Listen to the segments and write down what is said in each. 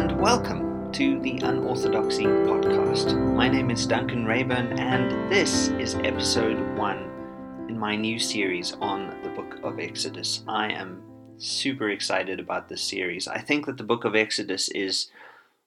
and welcome to the Unorthodoxy Podcast. My name is Duncan Reyburn, and this is episode one in my new series on the book of Exodus. I am super excited about this series. I think that the book of Exodus is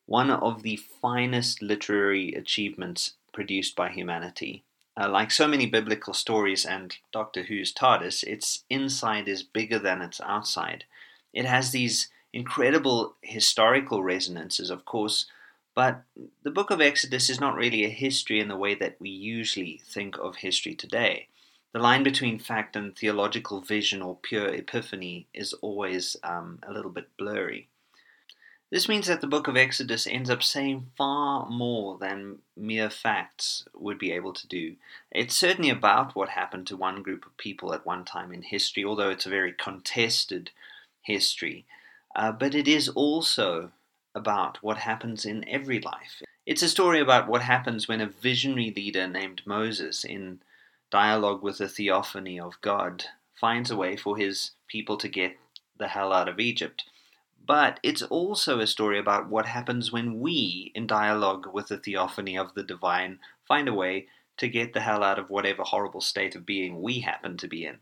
one of the finest literary achievements produced by humanity. Uh, like so many biblical stories and Doctor Who's TARDIS, its inside is bigger than its outside. It has these incredible historical resonances, of course, but the book of Exodus is not really a history in the way that we usually think of history today. The line between fact and theological vision or pure epiphany is always um, a little bit blurry. This means that the book of Exodus ends up saying far more than mere facts would be able to do. It's certainly about what happened to one group of people at one time in history, although it's a very contested history. Uh, but it is also about what happens in every life. It's a story about what happens when a visionary leader named Moses, in dialogue with the theophany of God, finds a way for his people to get the hell out of Egypt. But it's also a story about what happens when we, in dialogue with the theophany of the divine, find a way to get the hell out of whatever horrible state of being we happen to be in.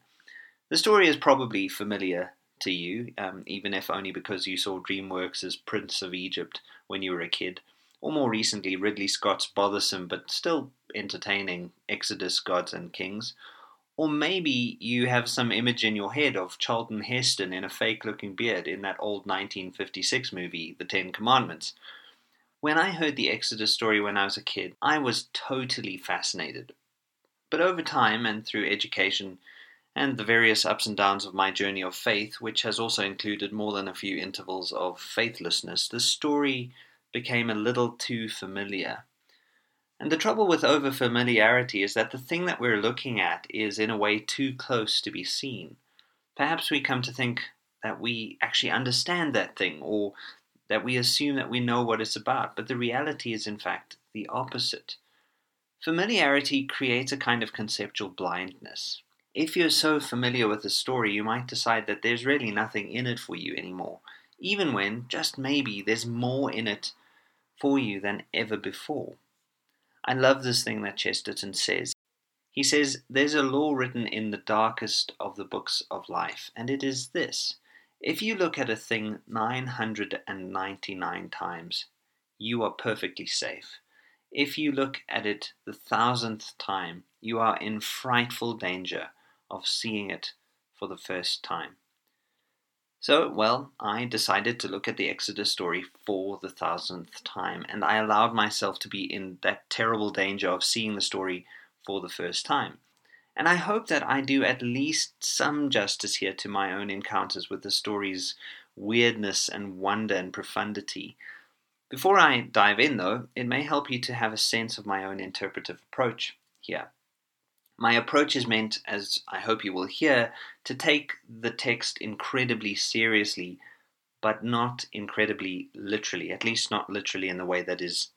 The story is probably familiar to you, um, even if only because you saw DreamWorks' as Prince of Egypt when you were a kid, or more recently Ridley Scott's bothersome but still entertaining Exodus Gods and Kings. Or maybe you have some image in your head of Charlton Heston in a fake looking beard in that old 1956 movie, The Ten Commandments. When I heard the Exodus story when I was a kid, I was totally fascinated. But over time and through education, and the various ups and downs of my journey of faith, which has also included more than a few intervals of faithlessness, the story became a little too familiar. And the trouble with overfamiliarity is that the thing that we're looking at is, in a way, too close to be seen. Perhaps we come to think that we actually understand that thing, or that we assume that we know what it's about, but the reality is, in fact, the opposite. Familiarity creates a kind of conceptual blindness. If you're so familiar with the story, you might decide that there's really nothing in it for you anymore, even when, just maybe, there's more in it for you than ever before. I love this thing that Chesterton says. He says, There's a law written in the darkest of the books of life, and it is this if you look at a thing 999 times, you are perfectly safe. If you look at it the thousandth time, you are in frightful danger of seeing it for the first time. So, well, I decided to look at the Exodus story for the thousandth time, and I allowed myself to be in that terrible danger of seeing the story for the first time. And I hope that I do at least some justice here to my own encounters with the story's weirdness and wonder and profundity. Before I dive in, though, it may help you to have a sense of my own interpretive approach here. My approach is meant, as I hope you will hear, to take the text incredibly seriously, but not incredibly literally, at least not literally in the way that is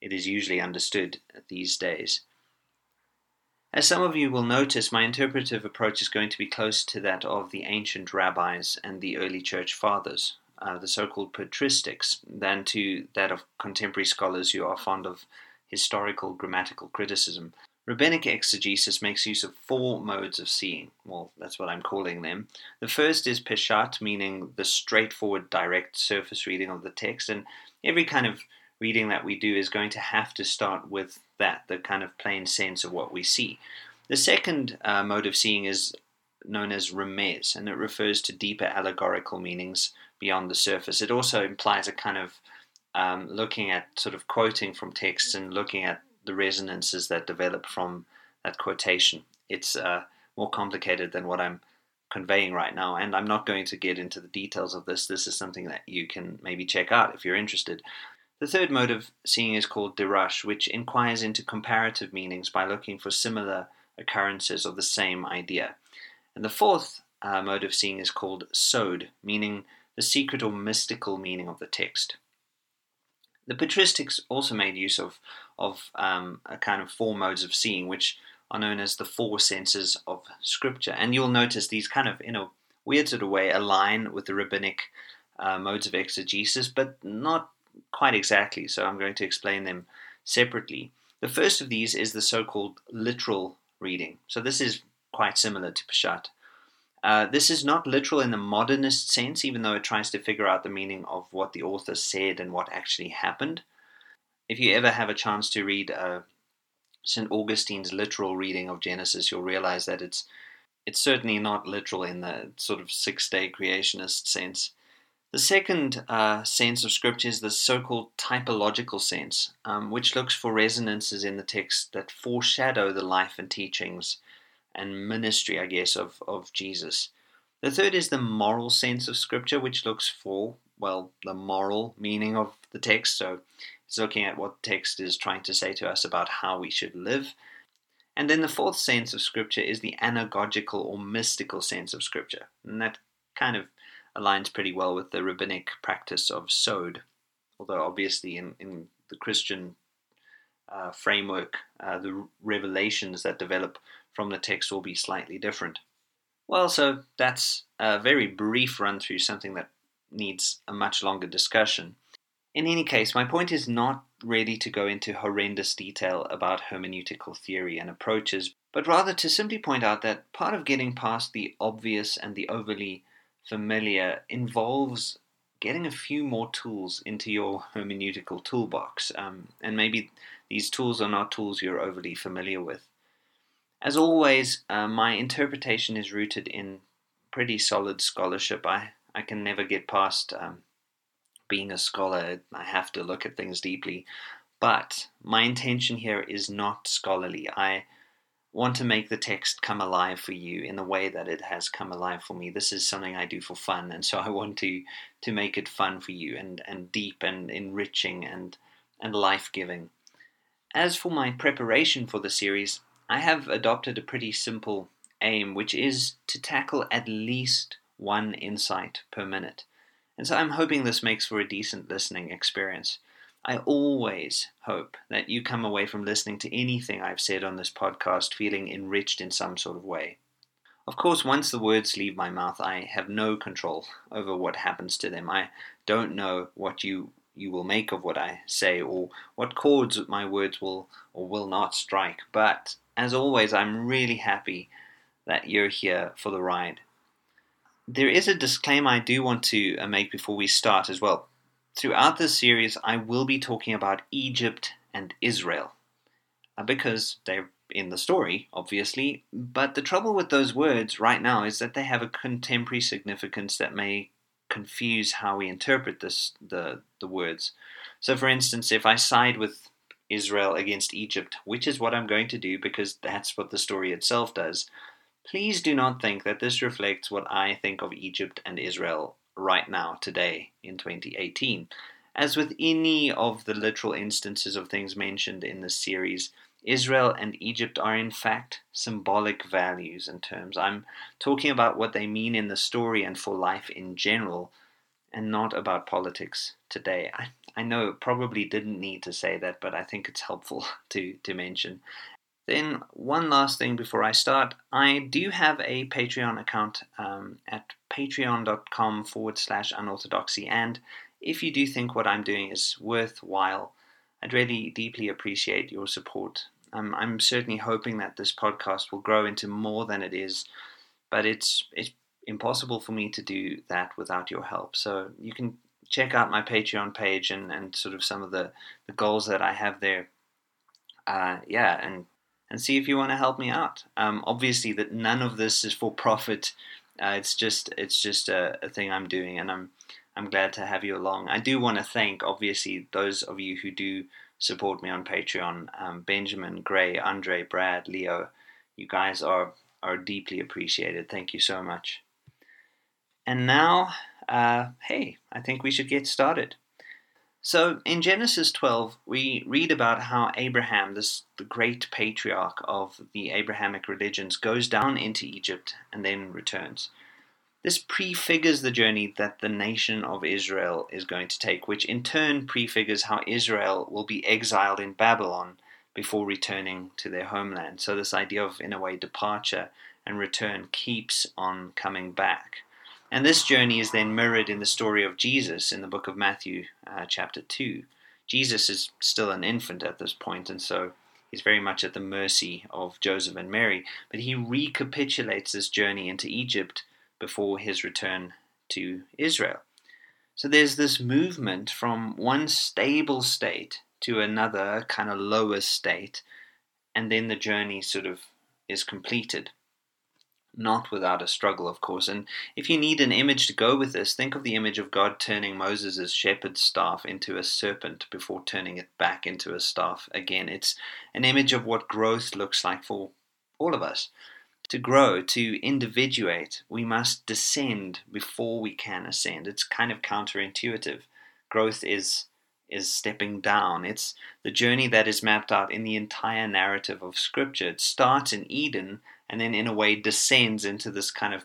it is usually understood these days. As some of you will notice, my interpretive approach is going to be close to that of the ancient rabbis and the early church fathers, uh, the so called patristics, than to that of contemporary scholars who are fond of historical grammatical criticism. Rabbinic exegesis makes use of four modes of seeing. Well, that's what I'm calling them. The first is peshat, meaning the straightforward, direct surface reading of the text. And every kind of reading that we do is going to have to start with that, the kind of plain sense of what we see. The second uh, mode of seeing is known as remez, and it refers to deeper allegorical meanings beyond the surface. It also implies a kind of um, looking at sort of quoting from texts and looking at the resonances that develop from that quotation. It's uh, more complicated than what I'm conveying right now, and I'm not going to get into the details of this. This is something that you can maybe check out if you're interested. The third mode of seeing is called derash, which inquires into comparative meanings by looking for similar occurrences of the same idea. And the fourth uh, mode of seeing is called sod, meaning the secret or mystical meaning of the text. The patristics also made use of, of um, a kind of four modes of seeing, which are known as the four senses of Scripture. And you'll notice these kind of, in a weird sort of way, align with the rabbinic uh, modes of exegesis, but not quite exactly, so I'm going to explain them separately. The first of these is the so called literal reading. So this is quite similar to Peshat. Uh, this is not literal in the modernist sense, even though it tries to figure out the meaning of what the author said and what actually happened. If you ever have a chance to read uh, St. Augustine's literal reading of Genesis, you'll realize that it's it's certainly not literal in the sort of six day creationist sense. The second uh, sense of scripture is the so called typological sense, um, which looks for resonances in the text that foreshadow the life and teachings and ministry, I guess, of, of Jesus. The third is the moral sense of scripture, which looks for, well, the moral meaning of the text. So it's looking at what text is trying to say to us about how we should live. And then the fourth sense of scripture is the anagogical or mystical sense of scripture. And that kind of aligns pretty well with the rabbinic practice of sod, although obviously in, in the Christian uh, framework, uh, the revelations that develop from the text will be slightly different. Well, so that's a very brief run through something that needs a much longer discussion. In any case, my point is not really to go into horrendous detail about hermeneutical theory and approaches, but rather to simply point out that part of getting past the obvious and the overly familiar involves getting a few more tools into your hermeneutical toolbox. Um, and maybe these tools are not tools you're overly familiar with. As always, uh, my interpretation is rooted in pretty solid scholarship. I, I can never get past um, being a scholar, I have to look at things deeply. But my intention here is not scholarly. I want to make the text come alive for you in the way that it has come alive for me. This is something I do for fun, and so I want to to make it fun for you and, and deep and enriching and and life giving. As for my preparation for the series, I have adopted a pretty simple aim, which is to tackle at least one insight per minute. And so I'm hoping this makes for a decent listening experience. I always hope that you come away from listening to anything I've said on this podcast feeling enriched in some sort of way. Of course, once the words leave my mouth, I have no control over what happens to them. I don't know what you you will make of what I say or what chords my words will or will not strike. But as always, I'm really happy that you're here for the ride. There is a disclaimer I do want to uh, make before we start as well. Throughout this series, I will be talking about Egypt and Israel uh, because they're in the story, obviously. But the trouble with those words right now is that they have a contemporary significance that may confuse how we interpret this the the words. So, for instance, if I side with Israel against Egypt, which is what I'm going to do because that's what the story itself does, please do not think that this reflects what I think of Egypt and Israel right now, today, in 2018. As with any of the literal instances of things mentioned in this series, Israel and Egypt are in fact symbolic values and terms. I'm talking about what they mean in the story and for life in general, and not about politics today. I, I know probably didn't need to say that, but I think it's helpful to, to mention. Then, one last thing before I start I do have a Patreon account um, at patreon.com forward slash unorthodoxy. And if you do think what I'm doing is worthwhile, I'd really deeply appreciate your support. Um, I'm certainly hoping that this podcast will grow into more than it is, but it's, it's impossible for me to do that without your help. So you can check out my Patreon page and, and sort of some of the, the goals that I have there. Uh, yeah, and and see if you want to help me out. Um, obviously, that none of this is for profit. Uh, it's just it's just a, a, thing I'm doing, and I'm I'm glad to have you along. I do want to thank obviously those of you who do support me on Patreon: um, Benjamin, Gray, Andre, Brad, Leo. You guys are are deeply appreciated. Thank you so much. And now, uh, hey, I think we should get started. So in Genesis 12, we read about how Abraham, this the great patriarch of the Abrahamic religions, goes down into Egypt and then returns. This prefigures the journey that the nation of Israel is going to take, which in turn prefigures how Israel will be exiled in Babylon before returning to their homeland. So this idea of, in a way, departure and return keeps on coming back. And this journey is then mirrored in the story of Jesus in the book of Matthew, uh, chapter 2. Jesus is still an infant at this point, and so he's very much at the mercy of Joseph and Mary. But he recapitulates this journey into Egypt before his return to Israel. So there's this movement from one stable state to another kind of lower state, and then the journey sort of is completed not without a struggle, of course. And if you need an image to go with this, think of the image of God turning Moses' shepherd's staff into a serpent before turning it back into a staff again. It's an image of what growth looks like for all of us. To grow, to individuate, we must descend before we can ascend. It's kind of counterintuitive. Growth is is stepping down. It's the journey that is mapped out in the entire narrative of Scripture. It starts in Eden and then, in a way, descends into this kind of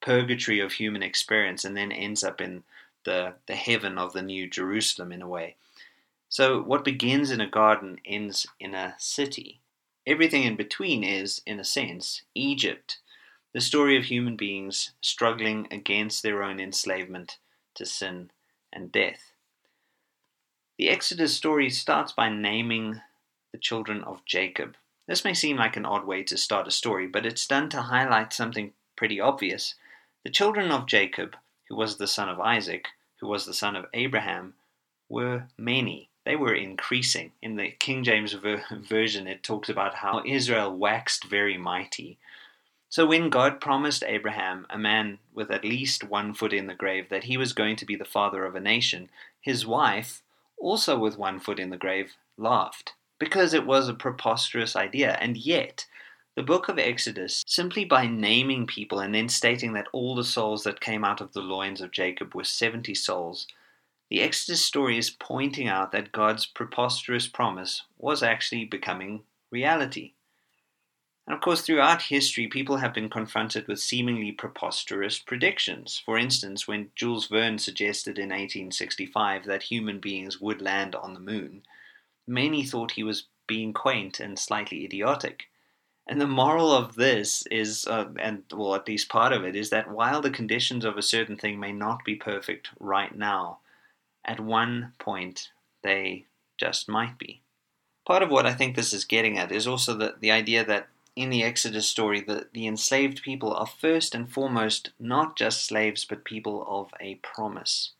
purgatory of human experience and then ends up in the, the heaven of the New Jerusalem, in a way. So, what begins in a garden ends in a city. Everything in between is, in a sense, Egypt, the story of human beings struggling against their own enslavement to sin and death. The Exodus story starts by naming the children of Jacob. This may seem like an odd way to start a story, but it's done to highlight something pretty obvious. The children of Jacob, who was the son of Isaac, who was the son of Abraham, were many. They were increasing. In the King James ver- Version, it talks about how Israel waxed very mighty. So when God promised Abraham, a man with at least one foot in the grave, that he was going to be the father of a nation, his wife, also with one foot in the grave, laughed, because it was a preposterous idea. And yet, the book of Exodus, simply by naming people and then stating that all the souls that came out of the loins of Jacob were 70 souls, the Exodus story is pointing out that God's preposterous promise was actually becoming reality. And of course, throughout history, people have been confronted with seemingly preposterous predictions. For instance, when Jules Verne suggested in 1865 that human beings would land on the moon, many thought he was being quaint and slightly idiotic. And the moral of this is, uh, and well, at least part of it, is that while the conditions of a certain thing may not be perfect right now, at one point they just might be. Part of what I think this is getting at is also the, the idea that in the Exodus story that the enslaved people are first and foremost not just slaves but people of a promise.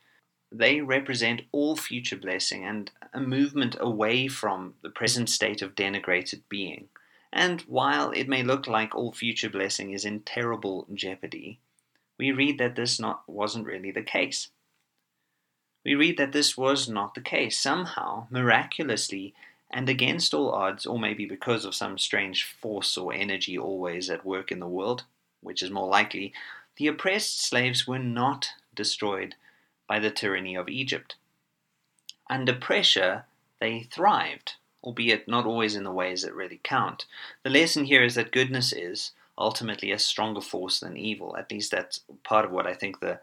They represent all future blessing and a movement away from the present state of denigrated being. And while it may look like all future blessing is in terrible jeopardy, we read that this not, wasn't really the case. We read that this was not the case. Somehow, miraculously, and against all odds, or maybe because of some strange force or energy always at work in the world, which is more likely, the oppressed slaves were not destroyed by the tyranny of Egypt. Under pressure, they thrived, albeit not always in the ways that really count. The lesson here is that goodness is ultimately a stronger force than evil. At least that's part of what I think the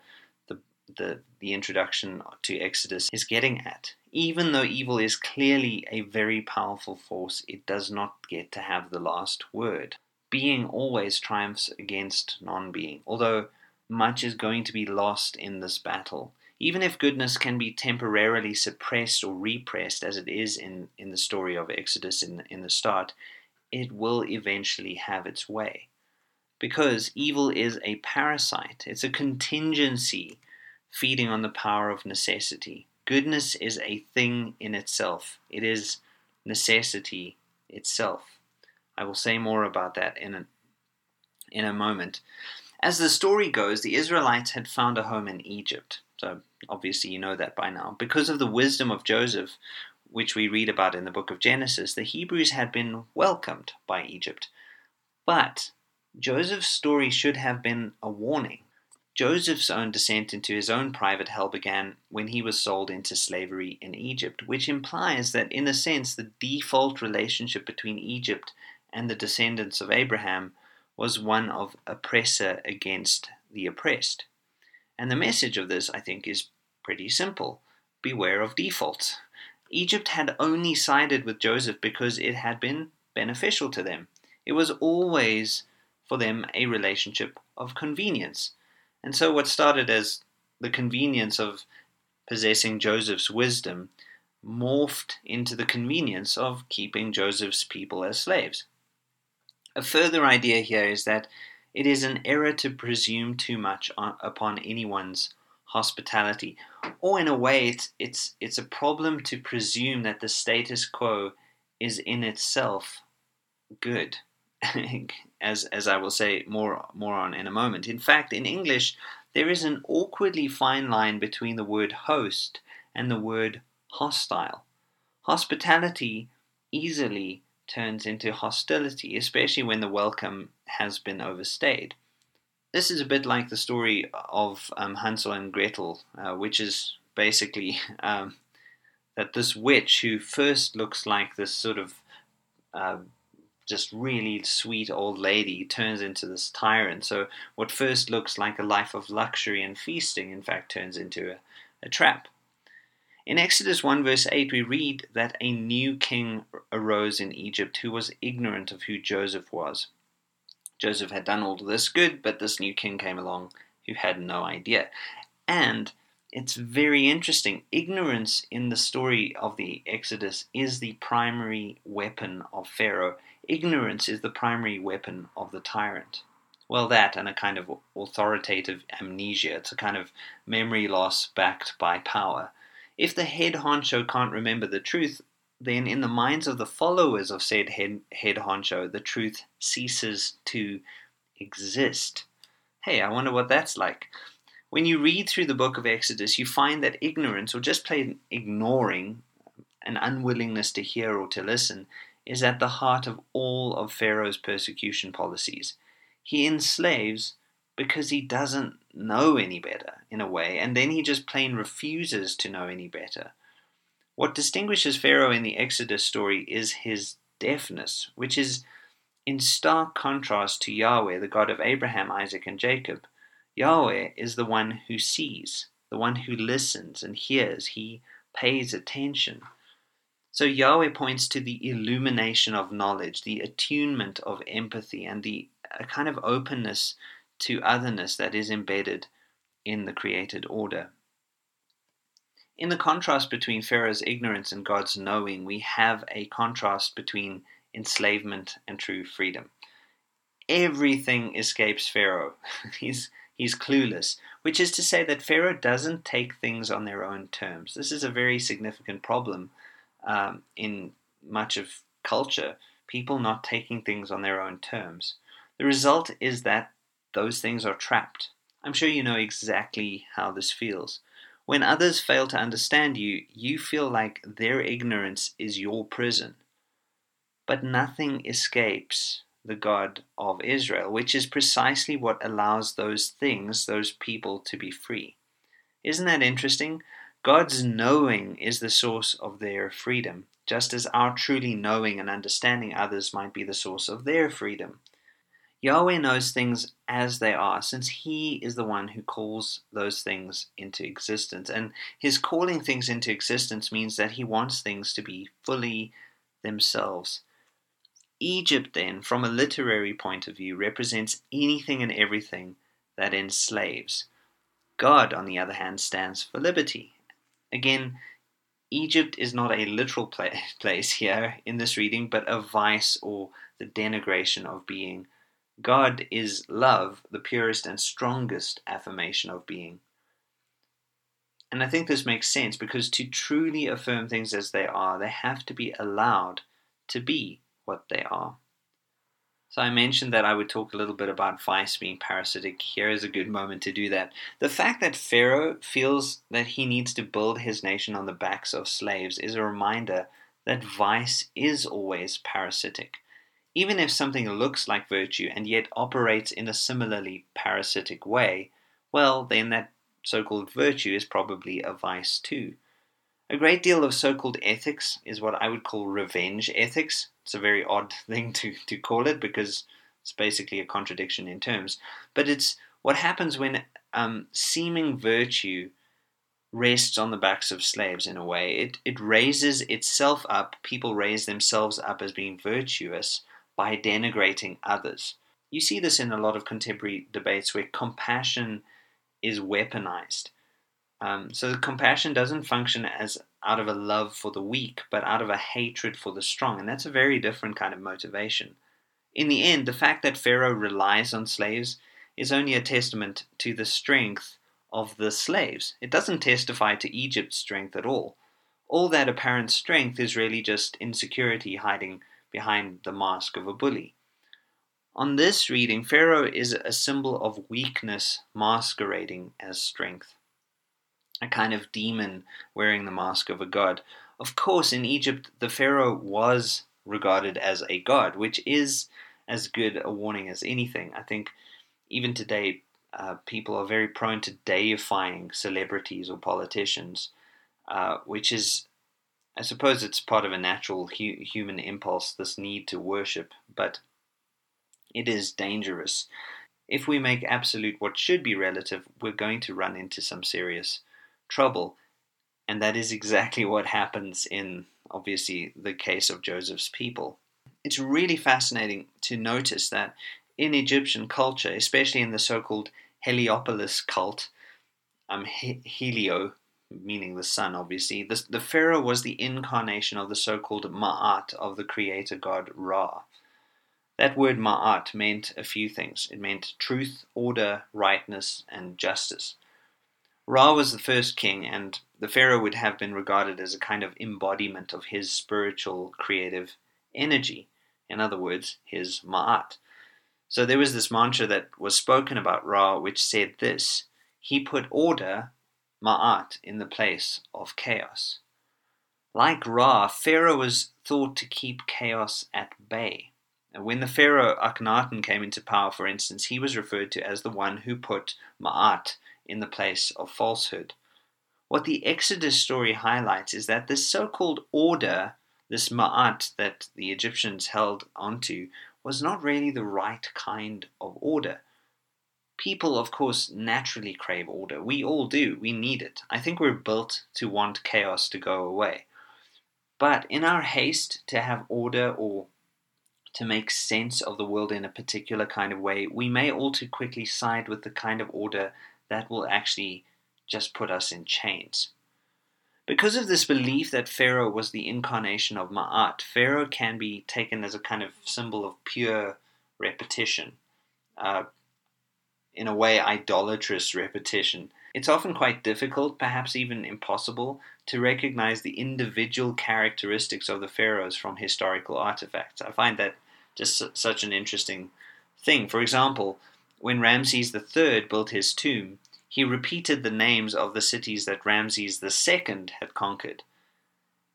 the, the introduction to Exodus is getting at. Even though evil is clearly a very powerful force, it does not get to have the last word. Being always triumphs against non being, although much is going to be lost in this battle. Even if goodness can be temporarily suppressed or repressed, as it is in, in the story of Exodus in, in the start, it will eventually have its way. Because evil is a parasite, it's a contingency feeding on the power of necessity. Goodness is a thing in itself, it is necessity itself. I will say more about that in a, in a moment. As the story goes, the Israelites had found a home in Egypt. So obviously you know that by now. Because of the wisdom of Joseph, which we read about in the book of Genesis, the Hebrews had been welcomed by Egypt. But Joseph's story should have been a warning. Joseph's own descent into his own private hell began when he was sold into slavery in Egypt, which implies that, in a sense, the default relationship between Egypt and the descendants of Abraham was one of oppressor against the oppressed. And the message of this, I think, is pretty simple beware of defaults. Egypt had only sided with Joseph because it had been beneficial to them. It was always for them a relationship of convenience And so, what started as the convenience of possessing Joseph's wisdom morphed into the convenience of keeping Joseph's people as slaves. A further idea here is that it is an error to presume too much on, upon anyone's hospitality, or in a way, it's it's it's a problem to presume that the status quo is in itself good, as as I will say more more on in a moment. In fact, in English, there is an awkwardly fine line between the word host and the word hostile. Hospitality easily turns into hostility, especially when the welcome has been overstayed. This is a bit like the story of um, Hansel and Gretel, uh, which is basically um, that this witch, who first looks like this sort of uh, just really sweet old lady, turns into this tyrant. So, what first looks like a life of luxury and feasting, in fact, turns into a, a trap. In Exodus 1, verse 8, we read that a new king arose in Egypt who was ignorant of who Joseph was. Joseph had done all this good, but this new king came along who had no idea. And it's very interesting. Ignorance in the story of the Exodus is the primary weapon of Pharaoh. Ignorance is the primary weapon of the tyrant. Well, that and a kind of authoritative amnesia. It's a kind of memory loss backed by power. If the head honcho can't remember the truth, then in the minds of the followers of said head, head honcho, the truth ceases to exist. Hey, I wonder what that's like. When you read through the book of Exodus, you find that ignorance, or just plain ignoring, an unwillingness to hear or to listen, is at the heart of all of Pharaoh's persecution policies. He enslaves because he doesn't know any better, in a way, and then he just plain refuses to know any better. What distinguishes Pharaoh in the Exodus story is his deafness, which is in stark contrast to Yahweh, the God of Abraham, Isaac, and Jacob. Yahweh is the one who sees, the one who listens and hears, he pays attention. So Yahweh points to the illumination of knowledge, the attunement of empathy, and the a kind of openness to otherness that is embedded in the created order. In the contrast between Pharaoh's ignorance and God's knowing, we have a contrast between enslavement and true freedom. Everything escapes Pharaoh. he's he's clueless, which is to say that Pharaoh doesn't take things on their own terms. This is a very significant problem um, in much of culture. People not taking things on their own terms. The result is that those things are trapped. I'm sure you know exactly how this feels. When others fail to understand you, you feel like their ignorance is your prison. But nothing escapes the God of Israel, which is precisely what allows those things, those people, to be free. Isn't that interesting? God's knowing is the source of their freedom, just as our truly knowing and understanding others might be the source of their freedom. Yahweh knows things as they are, since He is the one who calls those things into existence. And His calling things into existence means that He wants things to be fully themselves. Egypt, then, from a literary point of view, represents anything and everything that enslaves. God, on the other hand, stands for liberty. Again, Egypt is not a literal place here in this reading, but a vice or the denigration of being God is love, the purest and strongest affirmation of being. And I think this makes sense because to truly affirm things as they are, they have to be allowed to be what they are. So I mentioned that I would talk a little bit about vice being parasitic. Here is a good moment to do that. The fact that Pharaoh feels that he needs to build his nation on the backs of slaves is a reminder that vice is always parasitic. Even if something looks like virtue and yet operates in a similarly parasitic way, well, then that so called virtue is probably a vice too. A great deal of so called ethics is what I would call revenge ethics. It's a very odd thing to, to call it because it's basically a contradiction in terms. But it's what happens when um, seeming virtue rests on the backs of slaves in a way. It, it raises itself up, people raise themselves up as being virtuous by denigrating others. You see this in a lot of contemporary debates where compassion is weaponized. Um, so compassion doesn't function as out of a love for the weak, but out of a hatred for the strong. And that's a very different kind of motivation. In the end, the fact that Pharaoh relies on slaves is only a testament to the strength of the slaves. It doesn't testify to Egypt's strength at all. All that apparent strength is really just insecurity hiding behind the mask of a bully. On this reading, Pharaoh is a symbol of weakness masquerading as strength a kind of demon wearing the mask of a god. Of course, in Egypt, the Pharaoh was regarded as a god, which is as good a warning as anything. I think even today, uh, people are very prone to deifying celebrities or politicians, uh, which is, I suppose, it's part of a natural hu- human impulse, this need to worship, but it is dangerous. If we make absolute what should be relative, we're going to run into some serious trouble. And that is exactly what happens in, obviously, the case of Joseph's people. It's really fascinating to notice that in Egyptian culture, especially in the so called Heliopolis cult, um, Helio, meaning the sun, obviously, the, the pharaoh was the incarnation of the so called Ma'at of the creator god Ra. That word Ma'at meant a few things. It meant truth, order, rightness, and justice. Ra was the first king, and the pharaoh would have been regarded as a kind of embodiment of his spiritual creative energy. In other words, his ma'at. So there was this mantra that was spoken about Ra, which said this He put order, ma'at, in the place of chaos. Like Ra, Pharaoh was thought to keep chaos at bay. When the Pharaoh Akhenaten came into power, for instance, he was referred to as the one who put Ma'at in the place of falsehood. What the Exodus story highlights is that this so called order, this Ma'at that the Egyptians held onto, was not really the right kind of order. People, of course, naturally crave order. We all do. We need it. I think we're built to want chaos to go away. But in our haste to have order or to make sense of the world in a particular kind of way, we may all too quickly side with the kind of order that will actually just put us in chains. Because of this belief that Pharaoh was the incarnation of Ma'at, Pharaoh can be taken as a kind of symbol of pure repetition, uh, in a way, idolatrous repetition. It's often quite difficult, perhaps even impossible, to recognize the individual characteristics of the pharaohs from historical artifacts. I find that just such an interesting thing. For example, when Ramses III built his tomb, he repeated the names of the cities that Ramses II had conquered.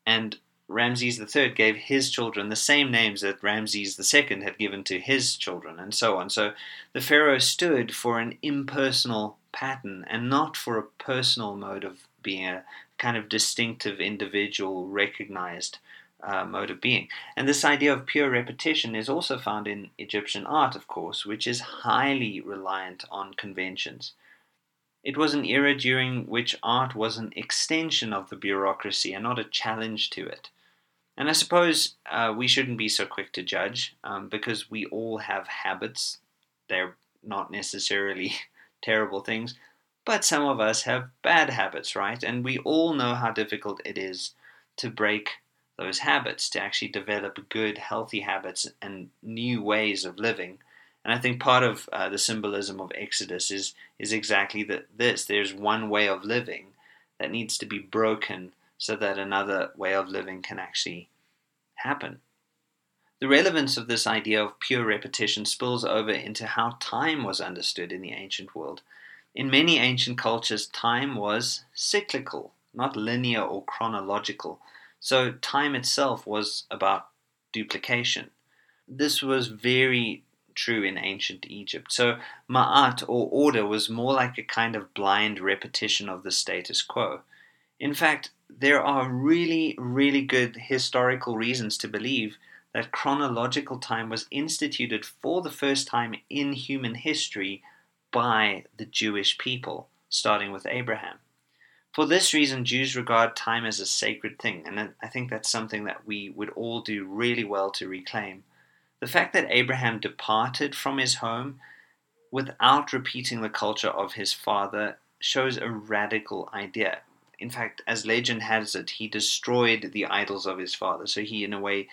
And Ramses III gave his children the same names that Ramses II had given to his children, and so on. So the pharaoh stood for an impersonal pattern and not for a personal mode of being a kind of distinctive individual recognized uh, mode of being. And this idea of pure repetition is also found in Egyptian art, of course, which is highly reliant on conventions. It was an era during which art was an extension of the bureaucracy and not a challenge to it. And I suppose uh, we shouldn't be so quick to judge um, because we all have habits. They're not necessarily terrible things, but some of us have bad habits, right? And we all know how difficult it is to break those habits, to actually develop good, healthy habits and new ways of living. And I think part of uh, the symbolism of Exodus is is exactly that this. There's one way of living that needs to be broken so that another way of living can actually happen. The relevance of this idea of pure repetition spills over into how time was understood in the ancient world. In many ancient cultures, time was cyclical, not linear or chronological. So time itself was about duplication. This was very true in ancient Egypt. So ma'at or order was more like a kind of blind repetition of the status quo. In fact, there are really, really good historical reasons to believe that chronological time was instituted for the first time in human history by the Jewish people, starting with Abraham. For this reason, Jews regard time as a sacred thing, and I think that's something that we would all do really well to reclaim. The fact that Abraham departed from his home without repeating the culture of his father shows a radical idea. In fact, as legend has it, he destroyed the idols of his father. So he, in a way,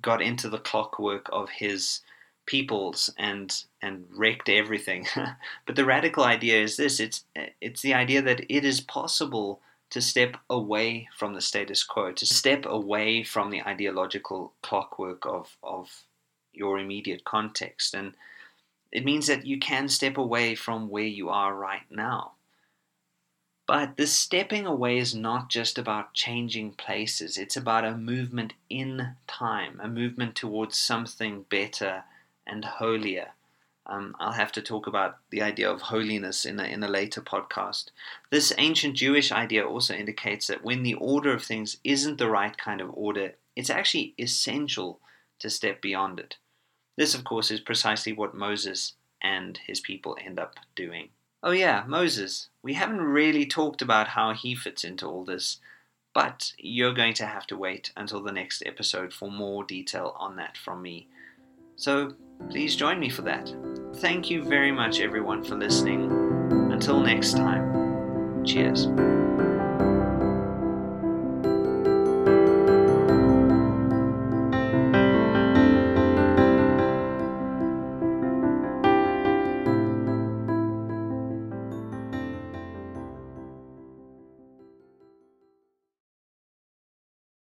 got into the clockwork of his peoples and and wrecked everything. but the radical idea is this: it's it's the idea that it is possible to step away from the status quo, to step away from the ideological clockwork of of your immediate context, and it means that you can step away from where you are right now. But this stepping away is not just about changing places, it's about a movement in time, a movement towards something better and holier. Um, I'll have to talk about the idea of holiness in a, in a later podcast. This ancient Jewish idea also indicates that when the order of things isn't the right kind of order, it's actually essential to step beyond it. This, of course, is precisely what Moses and his people end up doing. Oh, yeah, Moses. We haven't really talked about how he fits into all this, but you're going to have to wait until the next episode for more detail on that from me. So please join me for that. Thank you very much, everyone, for listening. Until next time, cheers.